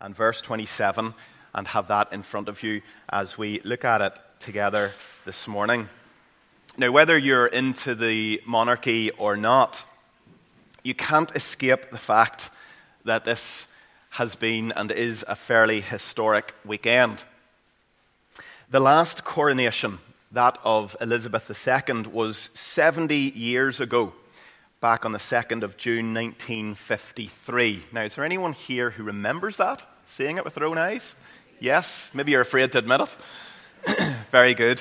and verse 27 and have that in front of you as we look at it together this morning. Now, whether you're into the monarchy or not, you can't escape the fact that this has been and is a fairly historic weekend. The last coronation, that of Elizabeth II, was 70 years ago, back on the 2nd of June 1953. Now, is there anyone here who remembers that, seeing it with their own eyes? Yes? Maybe you're afraid to admit it. Very good.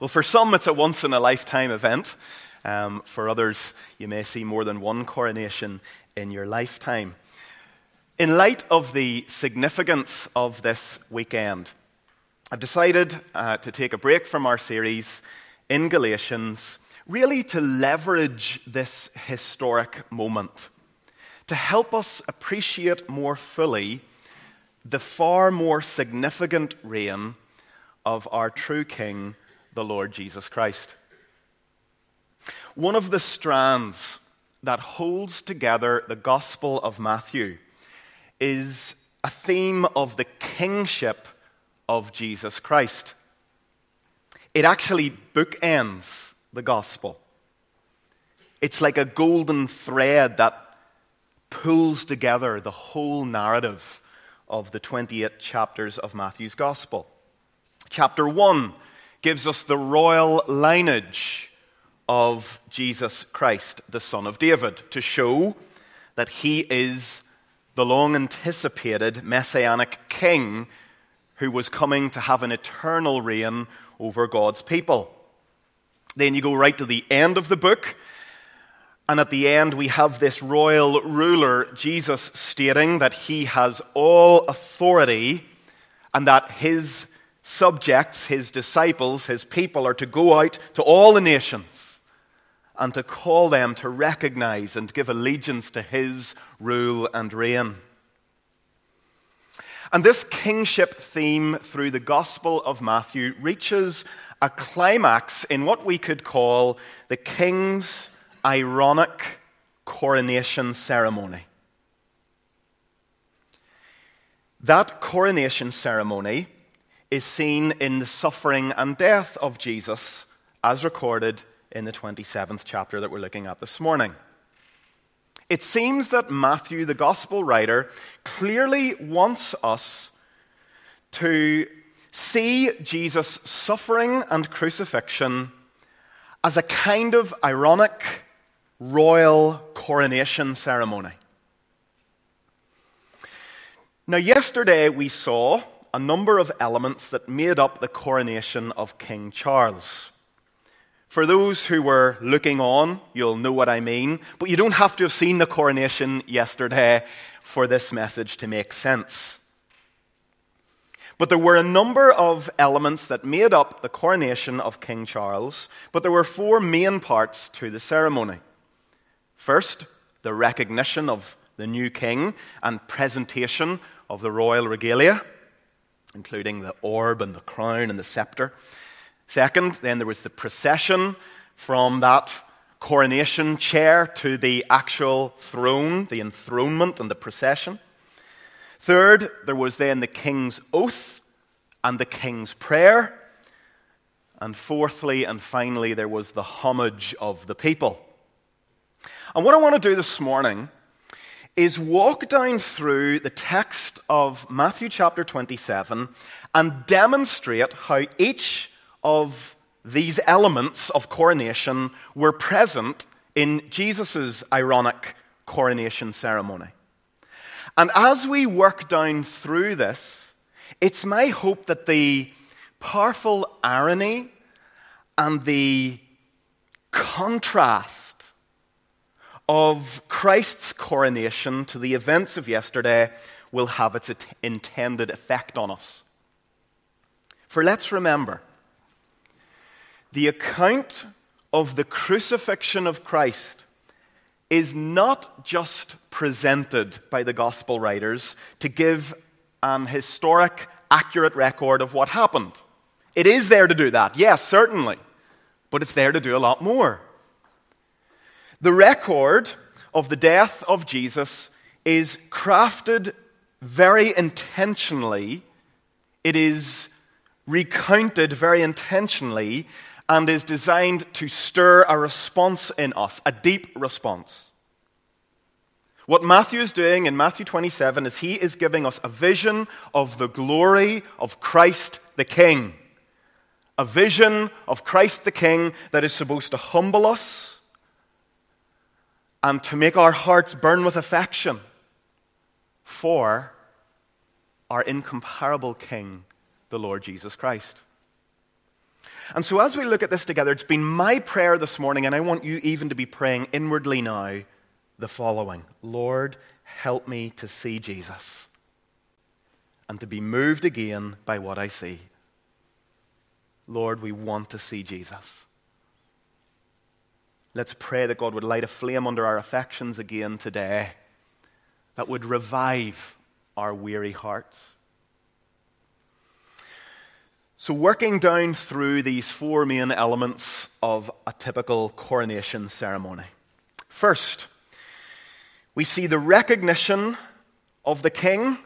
Well, for some, it's a once in a lifetime event. Um, for others, you may see more than one coronation in your lifetime. In light of the significance of this weekend, I've decided uh, to take a break from our series in Galatians, really to leverage this historic moment to help us appreciate more fully the far more significant reign of our true King, the Lord Jesus Christ. One of the strands that holds together the Gospel of Matthew is a theme of the kingship of Jesus Christ. It actually bookends the Gospel. It's like a golden thread that pulls together the whole narrative of the 28 chapters of Matthew's Gospel. Chapter 1 gives us the royal lineage of Jesus Christ, the Son of David, to show that he is the long anticipated messianic king who was coming to have an eternal reign over God's people. Then you go right to the end of the book, and at the end, we have this royal ruler, Jesus, stating that he has all authority and that his subjects, his disciples, his people are to go out to all the nations and to call them to recognize and give allegiance to his rule and reign. And this kingship theme through the Gospel of Matthew reaches a climax in what we could call the king's ironic coronation ceremony. That coronation ceremony is seen in the suffering and death of Jesus as recorded in the 27th chapter that we're looking at this morning. It seems that Matthew, the gospel writer, clearly wants us to see Jesus' suffering and crucifixion as a kind of ironic royal coronation ceremony. Now, yesterday we saw a number of elements that made up the coronation of King Charles. For those who were looking on, you'll know what I mean, but you don't have to have seen the coronation yesterday for this message to make sense. But there were a number of elements that made up the coronation of King Charles, but there were four main parts to the ceremony. First, the recognition of the new king and presentation of the royal regalia, including the orb and the crown and the scepter. Second, then there was the procession from that coronation chair to the actual throne, the enthronement and the procession. Third, there was then the king's oath and the king's prayer. And fourthly and finally, there was the homage of the people. And what I want to do this morning is walk down through the text of Matthew chapter 27 and demonstrate how each of these elements of coronation were present in Jesus' ironic coronation ceremony. And as we work down through this, it's my hope that the powerful irony and the contrast of Christ's coronation to the events of yesterday will have its intended effect on us. For let's remember the account of the crucifixion of Christ is not just presented by the gospel writers to give an historic, accurate record of what happened. It is there to do that, yes, certainly, but it's there to do a lot more. The record of the death of Jesus is crafted very intentionally, it is recounted very intentionally and is designed to stir a response in us, a deep response. What Matthew is doing in Matthew 27 is he is giving us a vision of the glory of Christ the King. A vision of Christ the King that is supposed to humble us and to make our hearts burn with affection for our incomparable King, the Lord Jesus Christ. And so, as we look at this together, it's been my prayer this morning, and I want you even to be praying inwardly now the following Lord, help me to see Jesus and to be moved again by what I see. Lord, we want to see Jesus. Let's pray that God would light a flame under our affections again today that would revive our weary hearts. So, working down through these four main elements of a typical coronation ceremony. First, we see the recognition of the king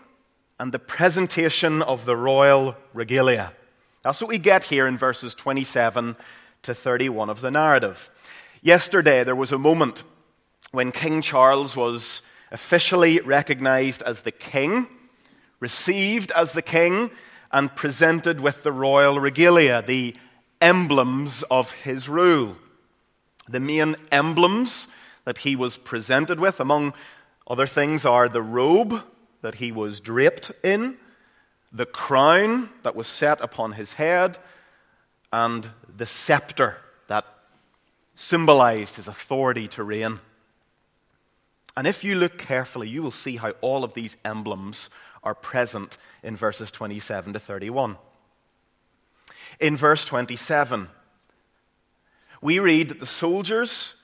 and the presentation of the royal regalia. That's what we get here in verses 27 to 31 of the narrative. Yesterday, there was a moment when King Charles was officially recognized as the king, received as the king, and presented with the royal regalia, the emblems of his rule. The main emblems that he was presented with, among other things, are the robe that he was draped in, the crown that was set upon his head, and the scepter that symbolized his authority to reign. And if you look carefully, you will see how all of these emblems are present in verses 27 to 31. In verse 27, we read that the soldiers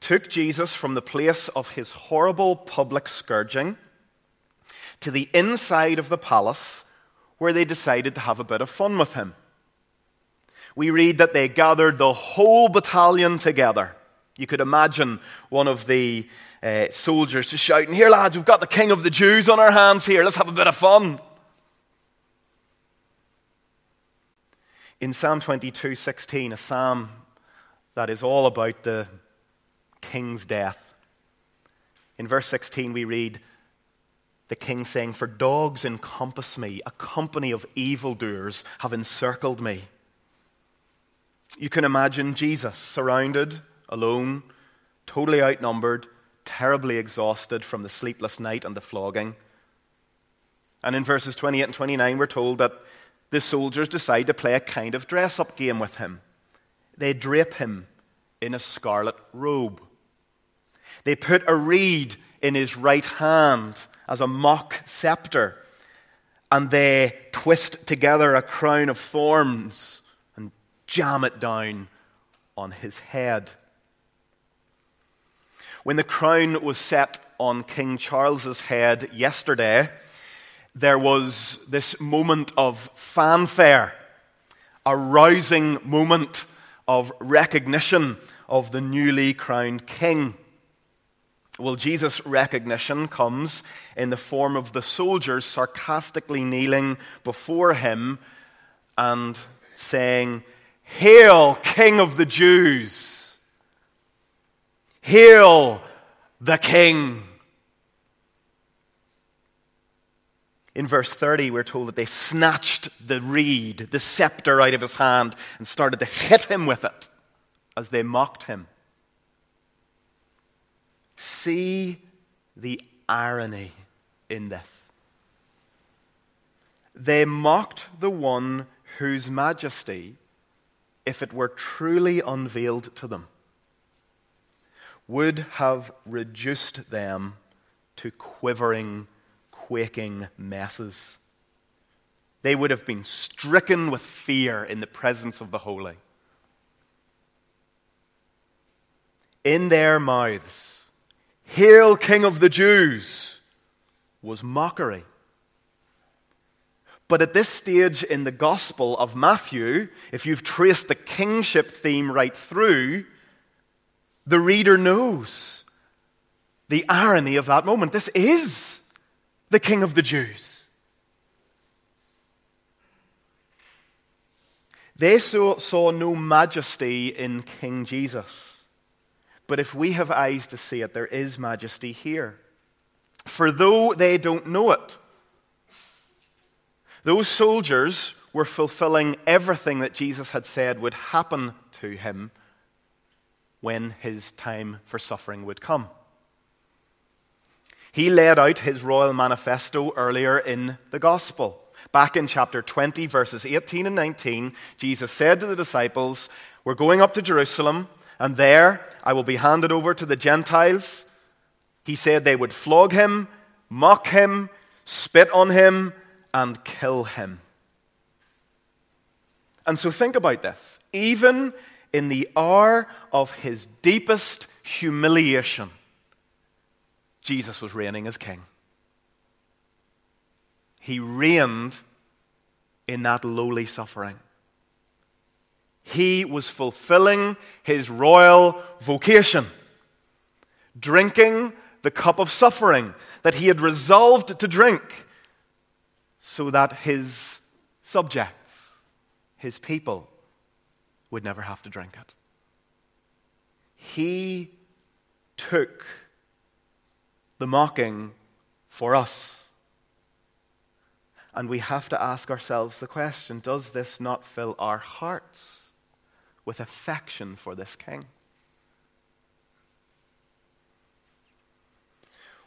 took Jesus from the place of his horrible public scourging to the inside of the palace where they decided to have a bit of fun with him. We read that they gathered the whole battalion together. You could imagine one of the uh, soldiers just shouting, Here, lads, we've got the king of the Jews on our hands here. Let's have a bit of fun. In Psalm 22 16, a psalm that is all about the king's death. In verse 16, we read the king saying, For dogs encompass me, a company of evildoers have encircled me. You can imagine Jesus surrounded, alone, totally outnumbered, terribly exhausted from the sleepless night and the flogging. And in verses 28 and 29, we're told that the soldiers decide to play a kind of dress up game with him. They drape him in a scarlet robe. They put a reed in his right hand as a mock scepter, and they twist together a crown of thorns and jam it down on his head. When the crown was set on King Charles's head yesterday, there was this moment of fanfare, a rousing moment of recognition of the newly crowned king. Well, Jesus' recognition comes in the form of the soldiers sarcastically kneeling before him and saying, Hail, King of the Jews! Hail, the King! In verse 30, we're told that they snatched the reed, the scepter, out of his hand and started to hit him with it as they mocked him. See the irony in this. They mocked the one whose majesty, if it were truly unveiled to them, would have reduced them to quivering, quaking messes. They would have been stricken with fear in the presence of the holy. In their mouths, Hail, King of the Jews, was mockery. But at this stage in the Gospel of Matthew, if you've traced the kingship theme right through, the reader knows the irony of that moment. This is the King of the Jews. They saw, saw no majesty in King Jesus. But if we have eyes to see it, there is majesty here. For though they don't know it, those soldiers were fulfilling everything that Jesus had said would happen to him when his time for suffering would come. He laid out his royal manifesto earlier in the gospel. Back in chapter 20, verses 18 and 19, Jesus said to the disciples, We're going up to Jerusalem, and there I will be handed over to the Gentiles. He said they would flog him, mock him, spit on him, and kill him. And so think about this. Even in the hour of his deepest humiliation, Jesus was reigning as king. He reigned in that lowly suffering. He was fulfilling his royal vocation, drinking the cup of suffering that he had resolved to drink so that his subjects, his people, would never have to drink it. He took the mocking for us. And we have to ask ourselves the question does this not fill our hearts with affection for this king?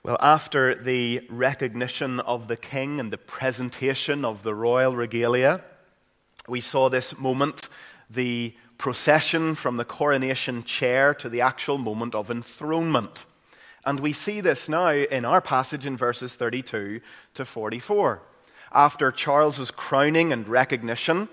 Well, after the recognition of the king and the presentation of the royal regalia, we saw this moment the procession from the coronation chair to the actual moment of enthronement. And we see this now in our passage in verses 32 to 44. After Charles's crowning and recognition,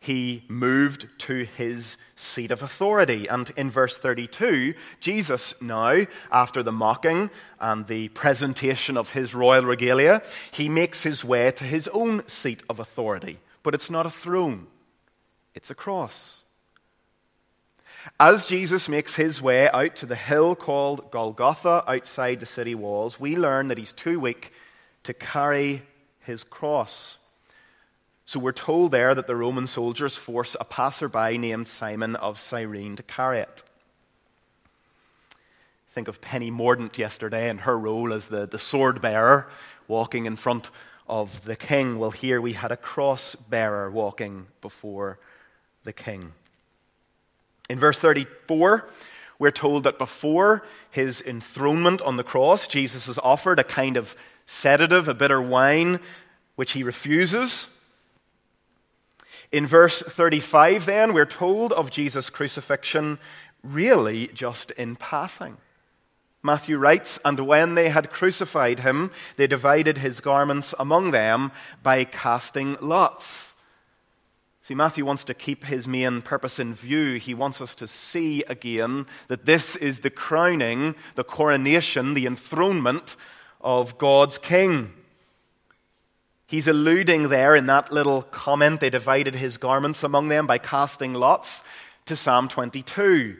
he moved to his seat of authority. And in verse 32, Jesus now, after the mocking and the presentation of his royal regalia, he makes his way to his own seat of authority. But it's not a throne, it's a cross. As Jesus makes his way out to the hill called Golgotha outside the city walls, we learn that he's too weak to carry his cross. So we're told there that the Roman soldiers force a passerby named Simon of Cyrene to carry it. Think of Penny Mordaunt yesterday and her role as the, the sword bearer walking in front of the king. Well, here we had a cross bearer walking before the king. In verse 34, we're told that before his enthronement on the cross, Jesus is offered a kind of sedative, a bitter wine, which he refuses. In verse 35, then, we're told of Jesus' crucifixion really just in passing. Matthew writes, And when they had crucified him, they divided his garments among them by casting lots. See, Matthew wants to keep his main purpose in view. He wants us to see again that this is the crowning, the coronation, the enthronement of God's king. He's alluding there in that little comment, they divided his garments among them by casting lots, to Psalm 22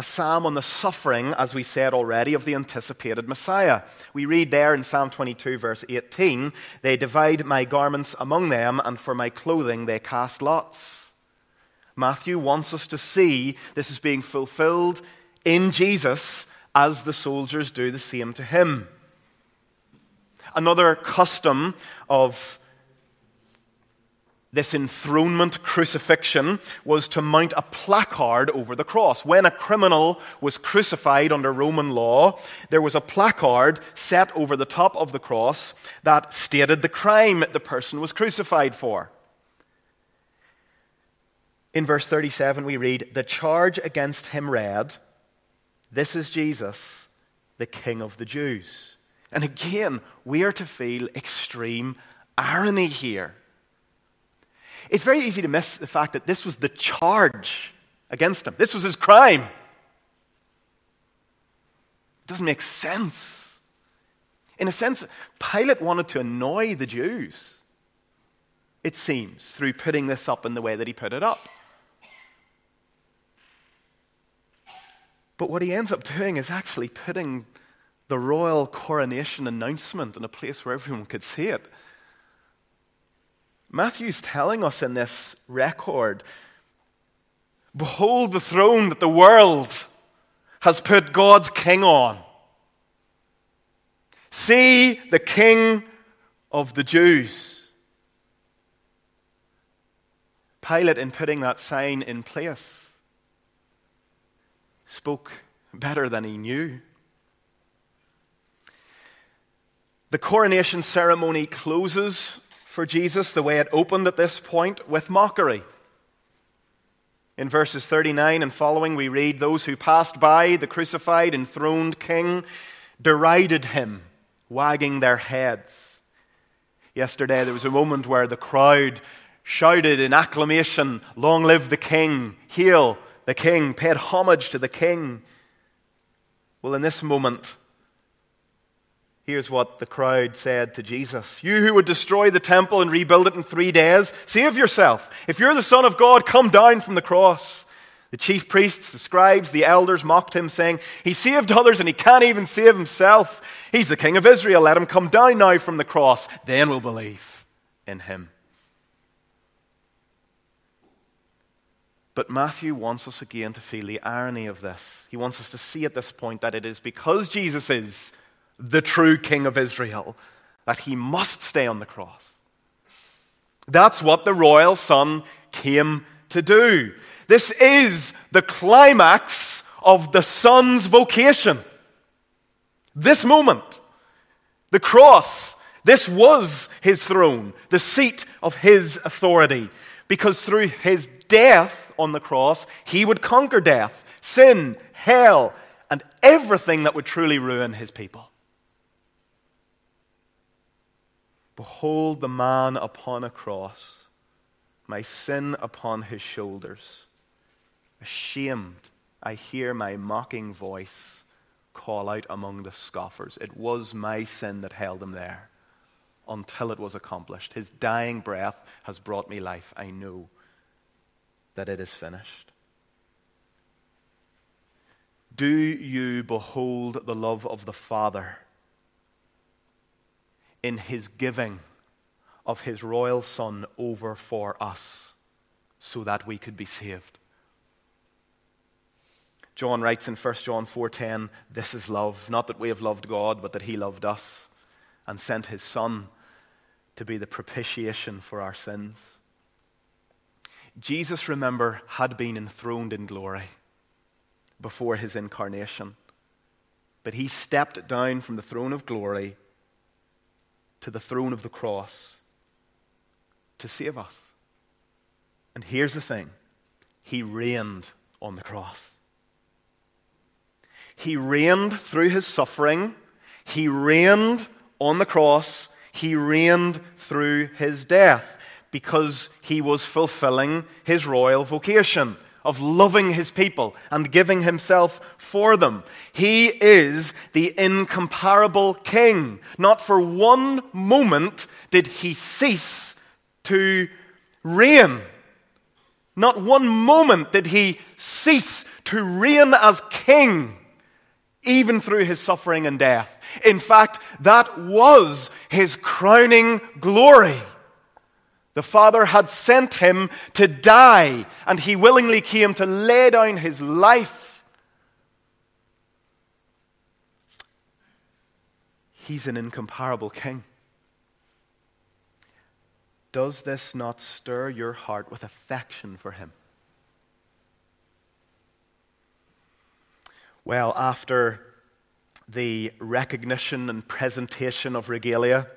a psalm on the suffering, as we said already, of the anticipated Messiah. We read there in Psalm 22, verse 18 They divide my garments among them, and for my clothing they cast lots. Matthew wants us to see this is being fulfilled in Jesus as the soldiers do the same to him. Another custom of this enthronement crucifixion was to mount a placard over the cross. When a criminal was crucified under Roman law, there was a placard set over the top of the cross that stated the crime the person was crucified for. In verse 37, we read, The charge against him read, This is Jesus, the King of the Jews. And again, we are to feel extreme irony here. It's very easy to miss the fact that this was the charge against him. This was his crime. It doesn't make sense. In a sense, Pilate wanted to annoy the Jews, it seems, through putting this up in the way that he put it up. But what he ends up doing is actually putting the royal coronation announcement in a place where everyone could see it. Matthew's telling us in this record Behold the throne that the world has put God's king on. See the king of the Jews. Pilate, in putting that sign in place, spoke better than he knew. The coronation ceremony closes for Jesus the way it opened at this point with mockery. In verses 39 and following, we read, Those who passed by the crucified, enthroned king derided him, wagging their heads. Yesterday, there was a moment where the crowd shouted in acclamation, Long live the king! Hail the king! Paid homage to the king. Well, in this moment, Here's what the crowd said to Jesus You who would destroy the temple and rebuild it in three days, save yourself. If you're the Son of God, come down from the cross. The chief priests, the scribes, the elders mocked him, saying, He saved others and he can't even save himself. He's the King of Israel. Let him come down now from the cross. Then we'll believe in him. But Matthew wants us again to feel the irony of this. He wants us to see at this point that it is because Jesus is the true King of Israel, that he must stay on the cross. That's what the royal son came to do. This is the climax of the son's vocation. This moment, the cross, this was his throne, the seat of his authority, because through his death on the cross, he would conquer death, sin, hell, and everything that would truly ruin his people. Behold the man upon a cross, my sin upon his shoulders. Ashamed, I hear my mocking voice call out among the scoffers. It was my sin that held him there until it was accomplished. His dying breath has brought me life. I know that it is finished. Do you behold the love of the Father? In his giving of his royal son over for us so that we could be saved. John writes in 1 John 4:10, "This is love, not that we have loved God, but that he loved us and sent his son to be the propitiation for our sins." Jesus, remember, had been enthroned in glory before his incarnation. But he stepped down from the throne of glory to the throne of the cross to save us. And here's the thing He reigned on the cross. He reigned through his suffering, he reigned on the cross, he reigned through his death because he was fulfilling his royal vocation of loving his people and giving himself for them. He is the incomparable king. Not for one moment did he cease to reign. Not one moment did he cease to reign as king, even through his suffering and death. In fact, that was his crowning glory. The Father had sent him to die, and he willingly came to lay down his life. He's an incomparable king. Does this not stir your heart with affection for him? Well, after the recognition and presentation of regalia,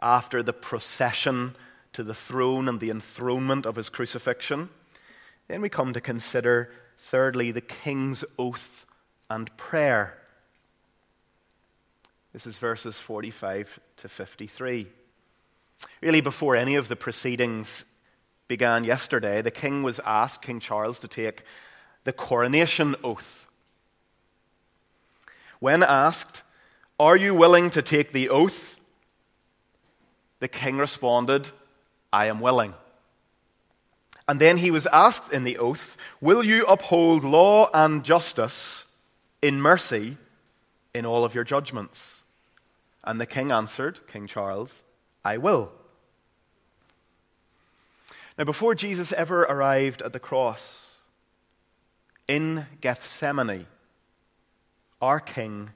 after the procession to the throne and the enthronement of his crucifixion. Then we come to consider, thirdly, the king's oath and prayer. This is verses 45 to 53. Really, before any of the proceedings began yesterday, the king was asked, King Charles, to take the coronation oath. When asked, Are you willing to take the oath? The king responded, I am willing. And then he was asked in the oath, Will you uphold law and justice in mercy in all of your judgments? And the king answered, King Charles, I will. Now, before Jesus ever arrived at the cross, in Gethsemane, our king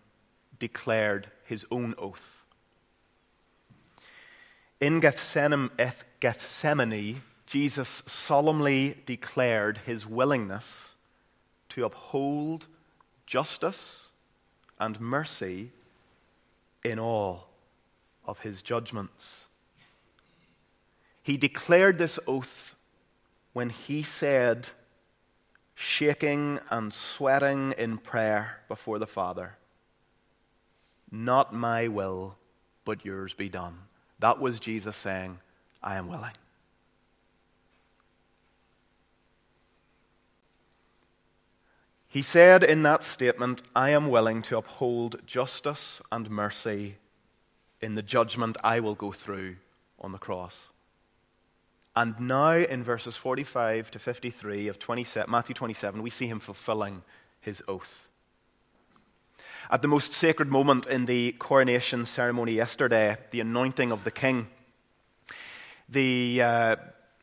declared his own oath. In Gethsemane, Jesus solemnly declared his willingness to uphold justice and mercy in all of his judgments. He declared this oath when he said, shaking and sweating in prayer before the Father, Not my will, but yours be done. That was Jesus saying, I am willing. He said in that statement, I am willing to uphold justice and mercy in the judgment I will go through on the cross. And now, in verses 45 to 53 of 27, Matthew 27, we see him fulfilling his oath. At the most sacred moment in the coronation ceremony yesterday, the anointing of the king, the uh,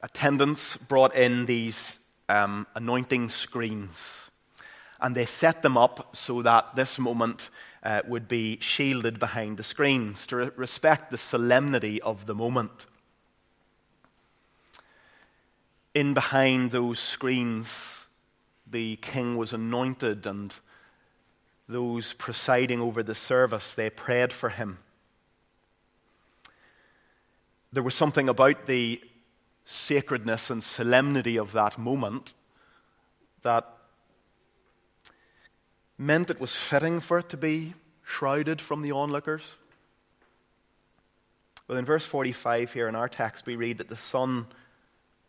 attendants brought in these um, anointing screens and they set them up so that this moment uh, would be shielded behind the screens to re- respect the solemnity of the moment. In behind those screens, the king was anointed, and those presiding over the service, they prayed for him. There was something about the sacredness and solemnity of that moment that meant it was fitting for it to be shrouded from the onlookers? Well, in verse 45 here in our text, we read that the Son,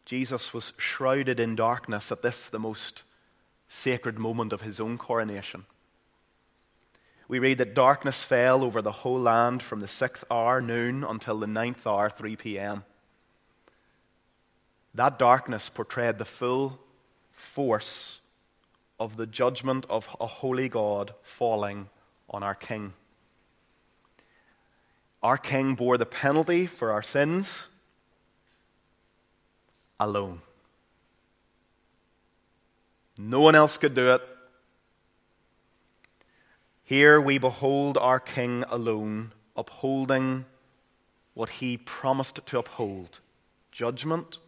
Jesus, was shrouded in darkness at this, the most sacred moment of his own coronation. We read that darkness fell over the whole land from the sixth hour, noon, until the ninth hour, 3 p.m. That darkness portrayed the full force of the judgment of a holy God falling on our King. Our King bore the penalty for our sins alone. No one else could do it. Here we behold our King alone, upholding what he promised to uphold judgment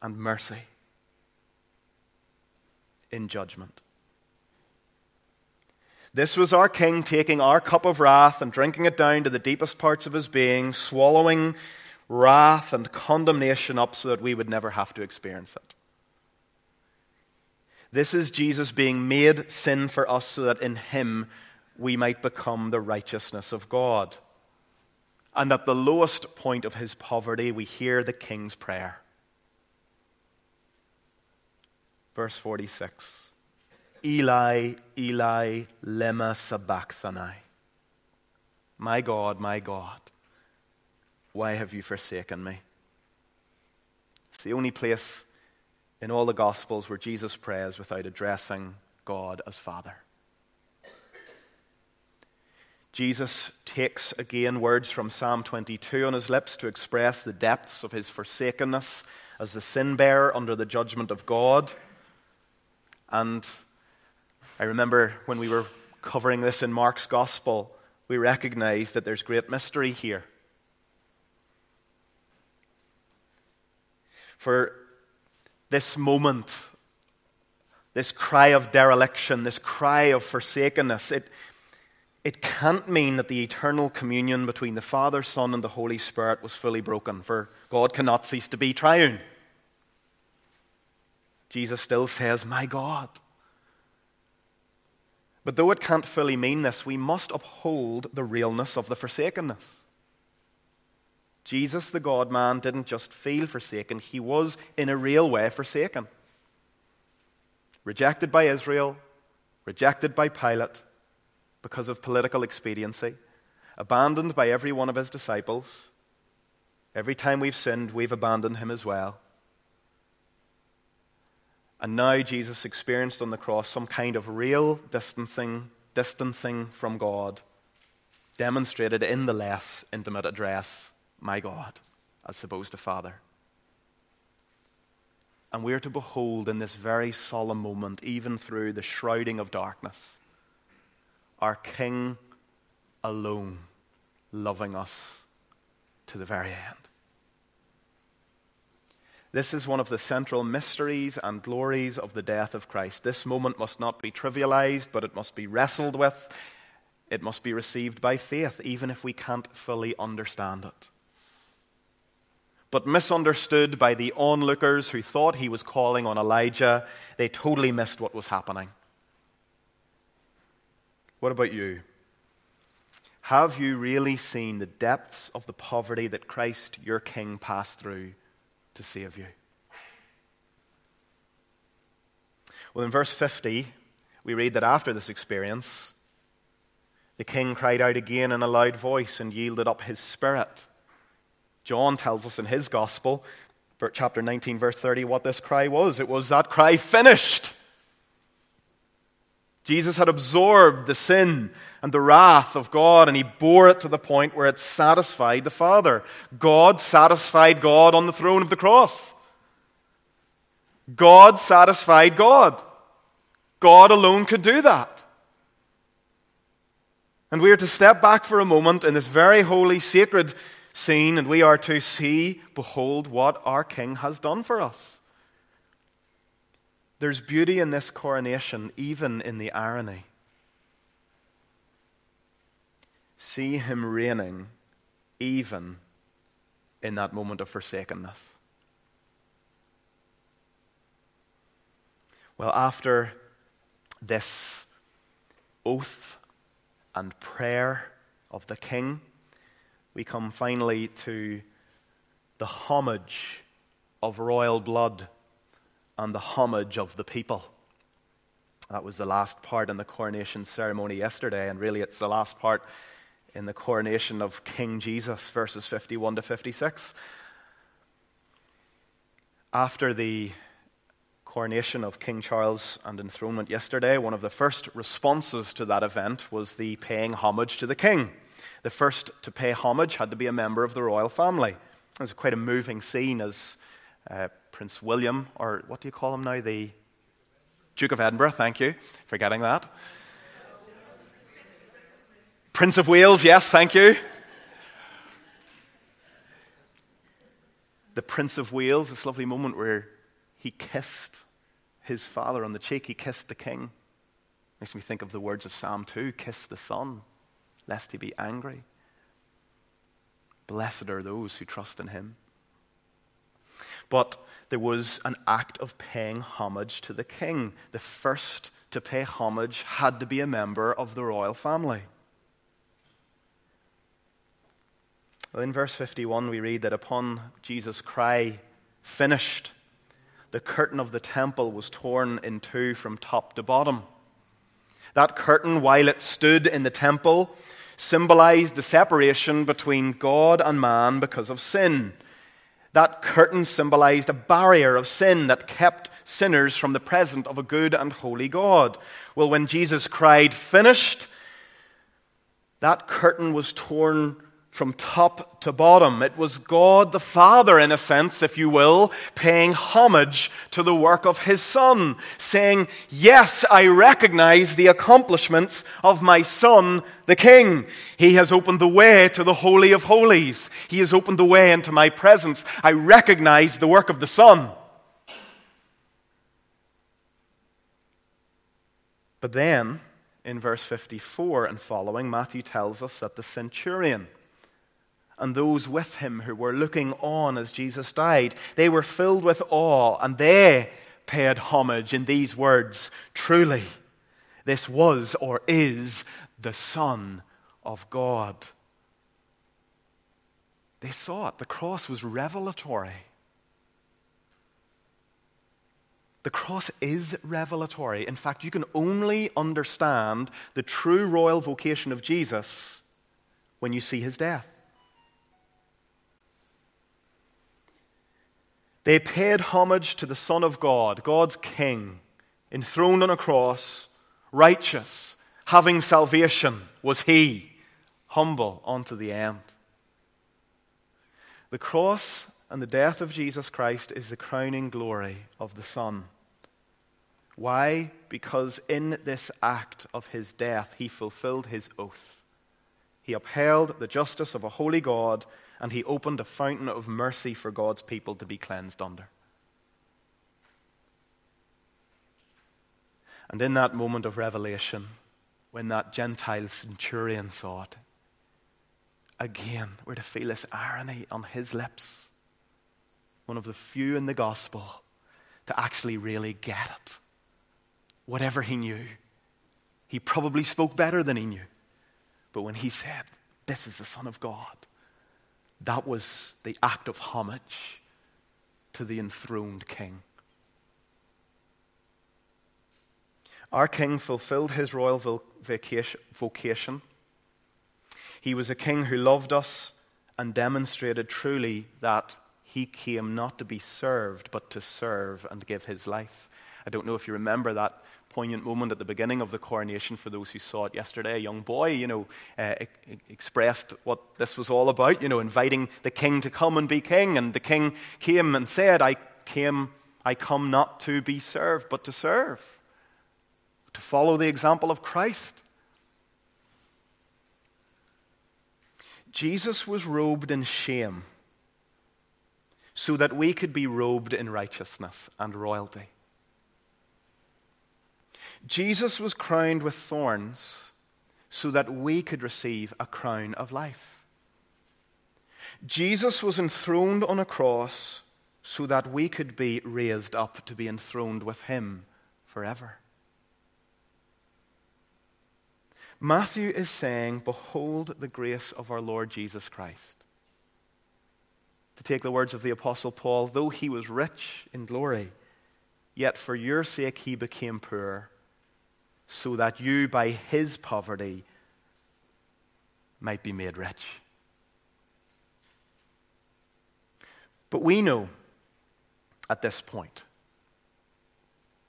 and mercy in judgment. This was our King taking our cup of wrath and drinking it down to the deepest parts of his being, swallowing wrath and condemnation up so that we would never have to experience it. This is Jesus being made sin for us so that in him we might become the righteousness of God. And at the lowest point of his poverty, we hear the king's prayer Verse 46 Eli, Eli, lema sabachthani. My God, my God, why have you forsaken me? It's the only place in all the Gospels where Jesus prays without addressing God as Father. Jesus takes again words from Psalm 22 on his lips to express the depths of his forsakenness as the sin bearer under the judgment of God. And I remember when we were covering this in Mark's gospel, we recognized that there's great mystery here. For this moment, this cry of dereliction, this cry of forsakenness, it, it can't mean that the eternal communion between the Father, Son, and the Holy Spirit was fully broken, for God cannot cease to be triune. Jesus still says, My God. But though it can't fully mean this, we must uphold the realness of the forsakenness. Jesus, the God man, didn't just feel forsaken, he was in a real way forsaken. Rejected by Israel, rejected by Pilate because of political expediency, abandoned by every one of his disciples. Every time we've sinned, we've abandoned him as well. And now Jesus experienced on the cross some kind of real distancing distancing from God, demonstrated in the less intimate address, My God, as opposed to Father. And we are to behold in this very solemn moment, even through the shrouding of darkness, our King alone loving us to the very end. This is one of the central mysteries and glories of the death of Christ. This moment must not be trivialized, but it must be wrestled with. It must be received by faith, even if we can't fully understand it but misunderstood by the onlookers who thought he was calling on Elijah. They totally missed what was happening. What about you? Have you really seen the depths of the poverty that Christ, your King, passed through to save you? Well, in verse 50, we read that after this experience, the king cried out again in a loud voice and yielded up his spirit. John tells us in his gospel, chapter 19, verse 30, what this cry was. It was that cry, finished. Jesus had absorbed the sin and the wrath of God, and he bore it to the point where it satisfied the Father. God satisfied God on the throne of the cross. God satisfied God. God alone could do that. And we are to step back for a moment in this very holy, sacred scene, and we are to see, behold, what our King has done for us. There's beauty in this coronation, even in the irony. See him reigning, even in that moment of forsakenness. Well, after this oath and prayer of the king, we come finally to the homage of royal blood and the homage of the people. That was the last part in the coronation ceremony yesterday, and really it's the last part in the coronation of King Jesus, verses 51 to 56. After the coronation of King Charles and enthronement yesterday, one of the first responses to that event was the paying homage to the king. The first to pay homage had to be a member of the royal family. It was quite a moving scene as uh, Prince William, or what do you call him now? The Duke of Edinburgh, thank you, forgetting that. Prince of Wales, yes, thank you. The Prince of Wales, this lovely moment where he kissed his father on the cheek, he kissed the king. Makes me think of the words of Psalm 2 kiss the Son lest he be angry. Blessed are those who trust in him. But there was an act of paying homage to the king. The first to pay homage had to be a member of the royal family. In verse 51, we read that upon Jesus' cry, finished, the curtain of the temple was torn in two from top to bottom. That curtain, while it stood in the temple, symbolized the separation between God and man because of sin. That curtain symbolized a barrier of sin that kept sinners from the presence of a good and holy God. Well, when Jesus cried, finished, that curtain was torn from top to bottom. It was God the Father, in a sense, if you will, paying homage to the work of His Son, saying, Yes, I recognize the accomplishments of my Son, the King. He has opened the way to the Holy of Holies. He has opened the way into my presence. I recognize the work of the Son. But then, in verse 54 and following, Matthew tells us that the centurion, and those with him who were looking on as Jesus died. They were filled with awe and they paid homage in these words Truly, this was or is the Son of God. They saw it. The cross was revelatory. The cross is revelatory. In fact, you can only understand the true royal vocation of Jesus when you see his death. They paid homage to the Son of God, God's King, enthroned on a cross, righteous, having salvation was he, humble unto the end. The cross and the death of Jesus Christ is the crowning glory of the Son. Why? Because in this act of his death, he fulfilled his oath. He upheld the justice of a holy God, and he opened a fountain of mercy for God's people to be cleansed under. And in that moment of revelation, when that Gentile centurion saw it, again, we're to feel this irony on his lips. One of the few in the gospel to actually really get it. Whatever he knew, he probably spoke better than he knew. But when he said, This is the Son of God, that was the act of homage to the enthroned King. Our king fulfilled his royal vocation. He was a king who loved us and demonstrated truly that he came not to be served, but to serve and give his life. I don't know if you remember that poignant moment at the beginning of the coronation for those who saw it yesterday. A young boy, you know, uh, expressed what this was all about, you know, inviting the king to come and be king. And the king came and said, I came, I come not to be served, but to serve to follow the example of Christ. Jesus was robed in shame so that we could be robed in righteousness and royalty. Jesus was crowned with thorns so that we could receive a crown of life. Jesus was enthroned on a cross so that we could be raised up to be enthroned with him forever. Matthew is saying, Behold the grace of our Lord Jesus Christ. To take the words of the Apostle Paul, though he was rich in glory, yet for your sake he became poor, so that you by his poverty might be made rich. But we know at this point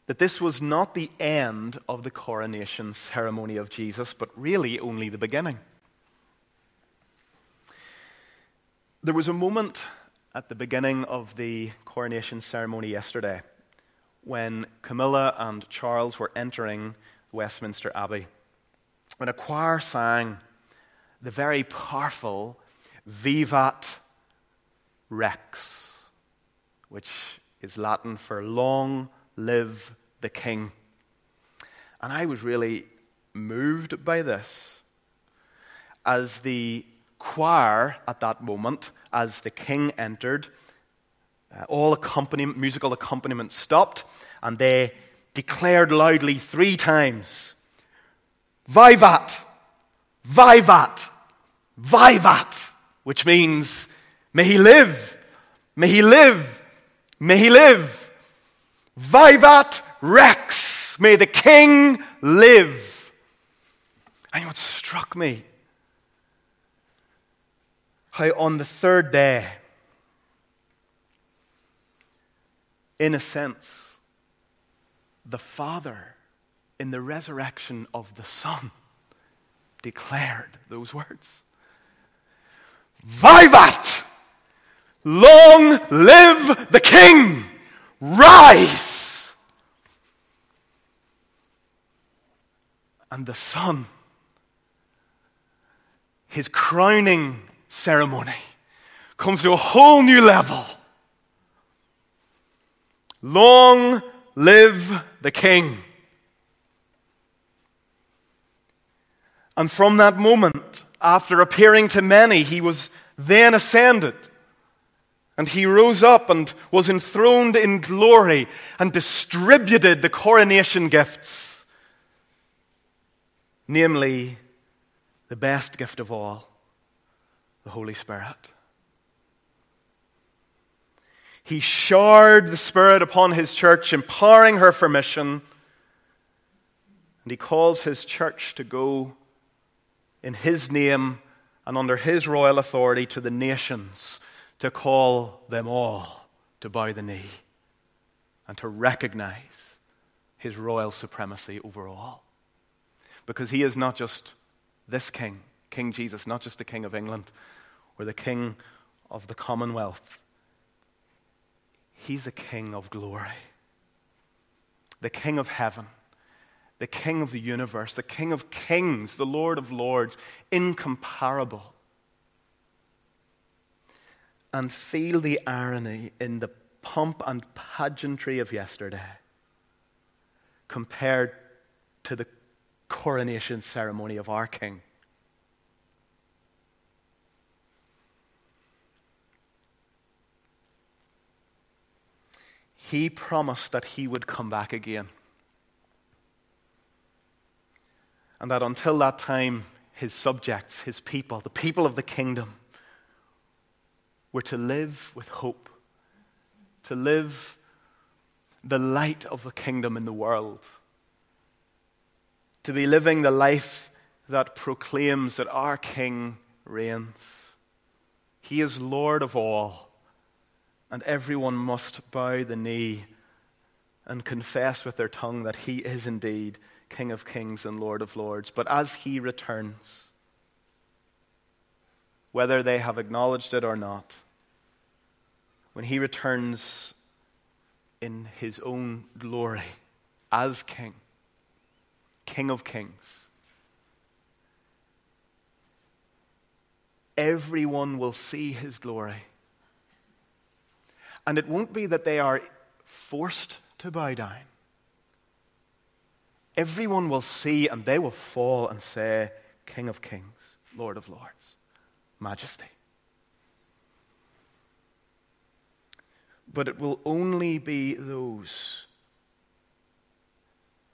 that this was not the end of the coronation ceremony of Jesus, but really only the beginning. There was a moment at the beginning of the coronation ceremony yesterday when Camilla and Charles were entering Westminster Abbey, when a choir sang the very powerful Vivat Rex, which is Latin for long live the King. And I was really moved by this. As the choir at that moment, as the king entered, uh, all accompaniment, musical accompaniment stopped, and they declared loudly three times Vivat! Vivat! Vivat! Which means, may he live! May he live! May he live! Vivat Rex. May the king live. And what struck me? How on the third day, in a sense, the Father, in the resurrection of the Son, declared those words Vivat! Long live the King! Rise! And the Son, his crowning ceremony, comes to a whole new level. Long live the King. And from that moment, after appearing to many, he was then ascended and he rose up and was enthroned in glory and distributed the coronation gifts, namely, the best gift of all, the Holy Spirit. He showered the Spirit upon his church, empowering her for mission. And he calls his church to go in his name and under his royal authority to the nations to call them all to bow the knee and to recognize his royal supremacy over all. Because he is not just this king, King Jesus, not just the King of England or the King of the Commonwealth. He's the King of glory, the King of heaven, the King of the universe, the King of kings, the Lord of lords, incomparable. And feel the irony in the pomp and pageantry of yesterday compared to the coronation ceremony of our King. He promised that he would come back again. And that until that time, his subjects, his people, the people of the kingdom, were to live with hope, to live the light of the kingdom in the world, to be living the life that proclaims that our King reigns. He is Lord of all, and everyone must bow the knee and confess with their tongue that He is indeed King of kings and Lord of lords. But as He returns, whether they have acknowledged it or not, when He returns in his own glory as king, king of kings. Everyone will see his glory. And it won't be that they are forced to bow down. Everyone will see and they will fall and say, King of kings, Lord of lords, majesty. But it will only be those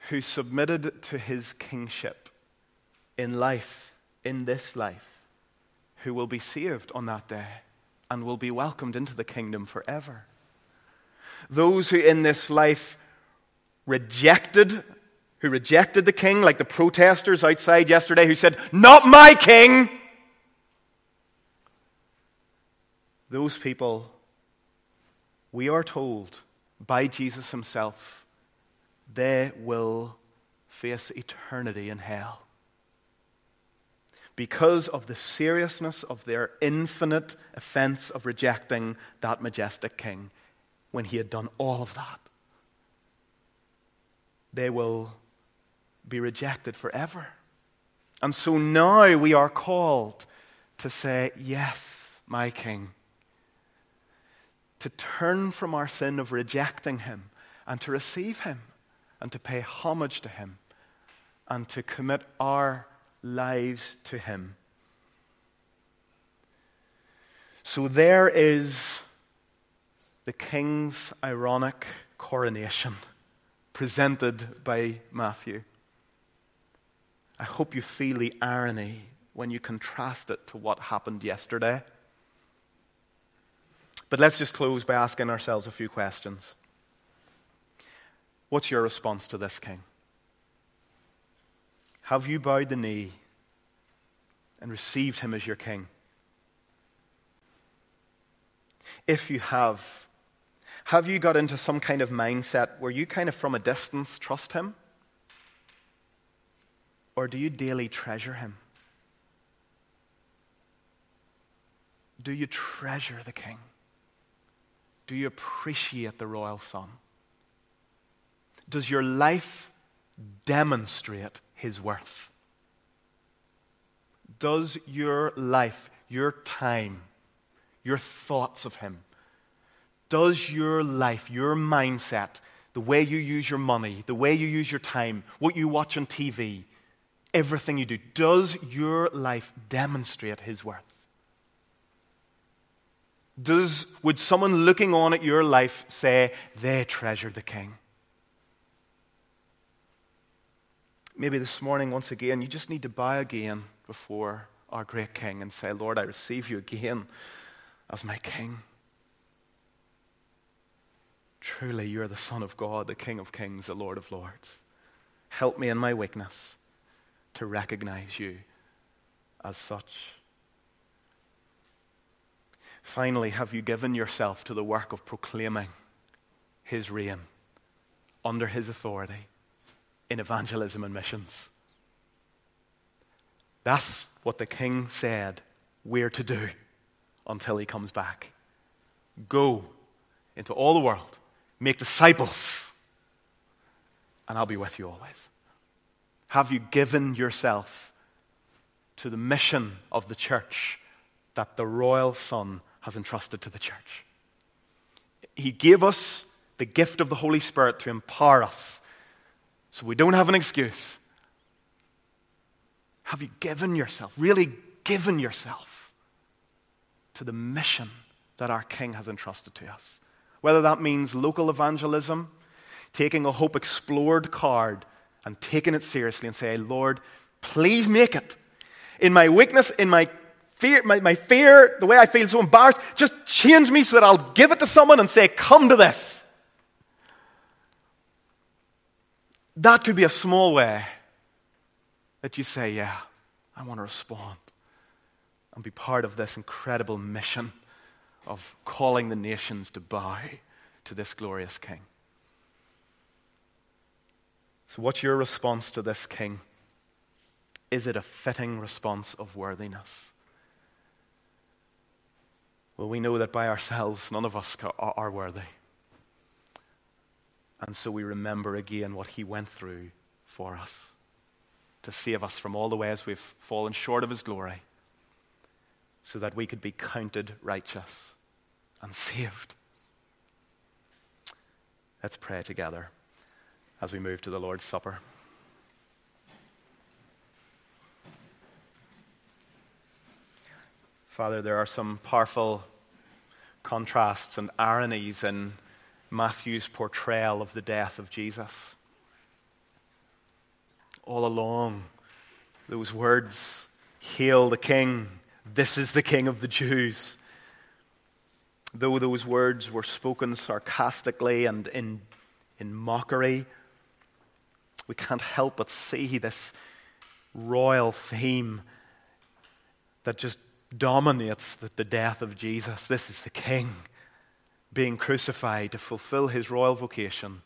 who submitted to his kingship in life, in this life, who will be saved on that day and will be welcomed into the kingdom forever. Those who in this life rejected, who rejected the king, like the protesters outside yesterday who said, Not my king! Those people we are told by Jesus himself they will face eternity in hell because of the seriousness of their infinite offense of rejecting that majestic king when he had done all of that. They will be rejected forever. And so now we are called to say, Yes, my king to turn from our sin of rejecting Him and to receive Him and to pay homage to Him and to commit our lives to Him. So there is the King's ironic coronation presented by Matthew. I hope you feel the irony when you contrast it to what happened yesterday. But let's just close by asking ourselves a few questions. What's your response to this king? Have you bowed the knee and received him as your king? If you have, have you got into some kind of mindset where you kind of from a distance trust him? Or do you daily treasure him? Do you treasure the king? Do you appreciate the royal son? Does your life demonstrate his worth? Does your life, your time, your thoughts of him, does your life, your mindset, the way you use your money, the way you use your time, what you watch on TV, everything you do, does your life demonstrate his worth? Does, would someone looking on at your life say, they treasured the king? Maybe this morning, once again, you just need to bow again before our great king and say, Lord, I receive you again as my king. Truly, you're the Son of God, the King of kings, the Lord of lords. Help me in my weakness to recognize you as such. Finally, have you given yourself to the work of proclaiming his reign under his authority in evangelism and missions? That's what the king said we're to do until he comes back. Go into all the world, make disciples, and I'll be with you always. Have you given yourself to the mission of the church that the royal Son has entrusted to the church? He gave us the gift of the Holy Spirit to empower us so we don't have an excuse. Have you given yourself, really given yourself to the mission that our King has entrusted to us? Whether that means local evangelism, taking a Hope Explored card and taking it seriously and say, Lord, please make it. In my weakness, in my fear, my, my fear, the way I feel so embarrassed, just change me so that I'll give it to someone and say, Come to this. That could be a small way that you say, Yeah, I want to respond and be part of this incredible mission of calling the nations to bow to this glorious King. So, what's your response to this king? Is it a fitting response of worthiness? Well, we know that by ourselves, none of us are worthy. And so we remember again what he went through for us to save us from all the ways we've fallen short of his glory, so that we could be counted righteous and saved. Let's pray together as we move to the Lord's Supper. Father, there are some powerful contrasts and ironies in Matthew's portrayal of the death of Jesus. All along, those words, Hail the King, this is the King of the Jews. Though those words were spoken sarcastically and in, in mockery, we can't help but see this royal theme that just dominates the, the death of Jesus. This is the King being crucified to fulfill his royal vocation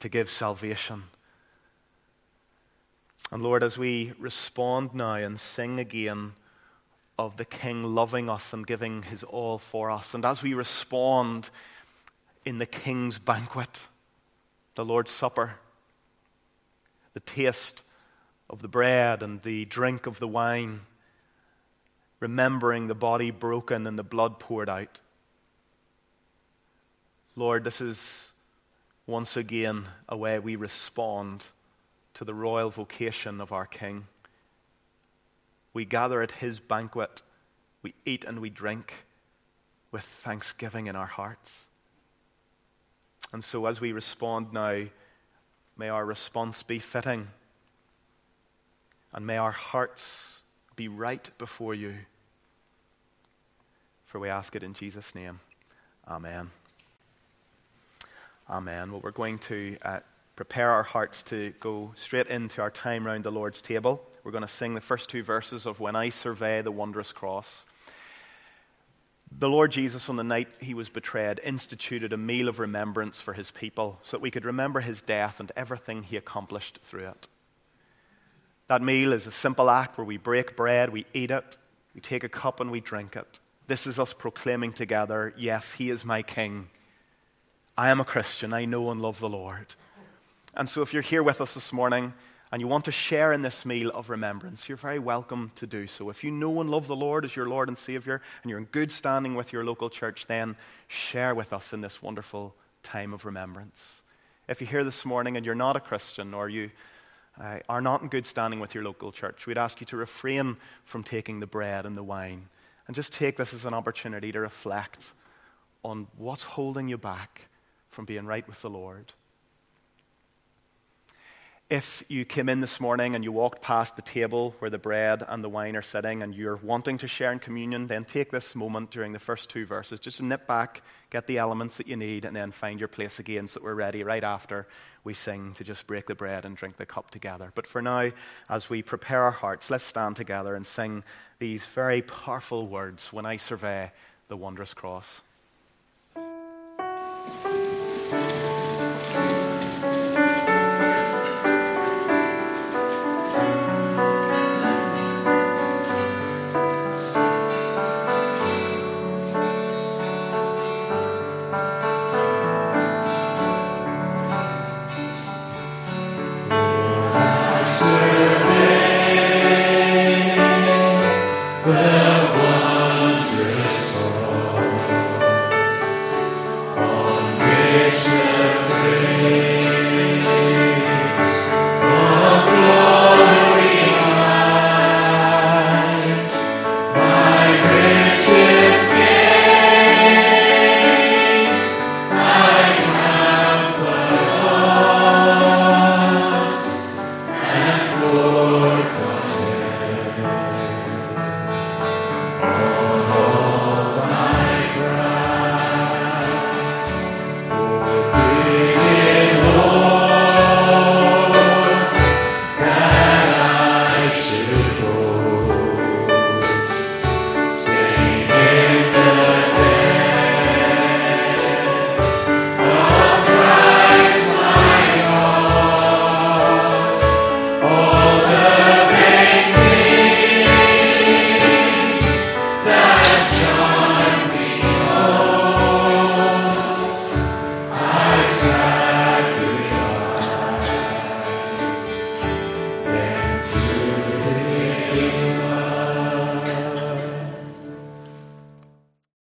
to give salvation. And Lord, as we respond now and sing again of the King loving us and giving his all for us, and as we respond in the King's banquet, the Lord's Supper, the taste of the bread and the drink of the wine, remembering the body broken and the blood poured out. Lord, this is once again a way we respond to the royal vocation of our King. We gather at his banquet, we eat and we drink with thanksgiving in our hearts. And so, as we respond now, May our response be fitting. And may our hearts be right before you. For we ask it in Jesus' name. Amen. Amen. Well, we're going to uh, prepare our hearts to go straight into our time around the Lord's table. We're going to sing the first two verses of When I Survey the Wondrous Cross. The Lord Jesus, on the night he was betrayed, instituted a meal of remembrance for his people so that we could remember his death and everything he accomplished through it. That meal is a simple act where we break bread, we eat it, we take a cup, and we drink it. This is us proclaiming together, Yes, he is my king. I am a Christian. I know and love the Lord. And so if you're here with us this morning, and you want to share in this meal of remembrance, you're very welcome to do so. If you know and love the Lord as your Lord and Savior, and you're in good standing with your local church, then share with us in this wonderful time of remembrance. If you're here this morning and you're not a Christian or you uh, are not in good standing with your local church, we'd ask you to refrain from taking the bread and the wine and just take this as an opportunity to reflect on what's holding you back from being right with the Lord if you came in this morning and you walked past the table where the bread and the wine are sitting and you're wanting to share in communion, then take this moment during the first two verses just to nip back, get the elements that you need, and then find your place again so that we're ready right after we sing to just break the bread and drink the cup together. But for now, as we prepare our hearts, let's stand together and sing these very powerful words when I survey the wondrous cross. Thank you.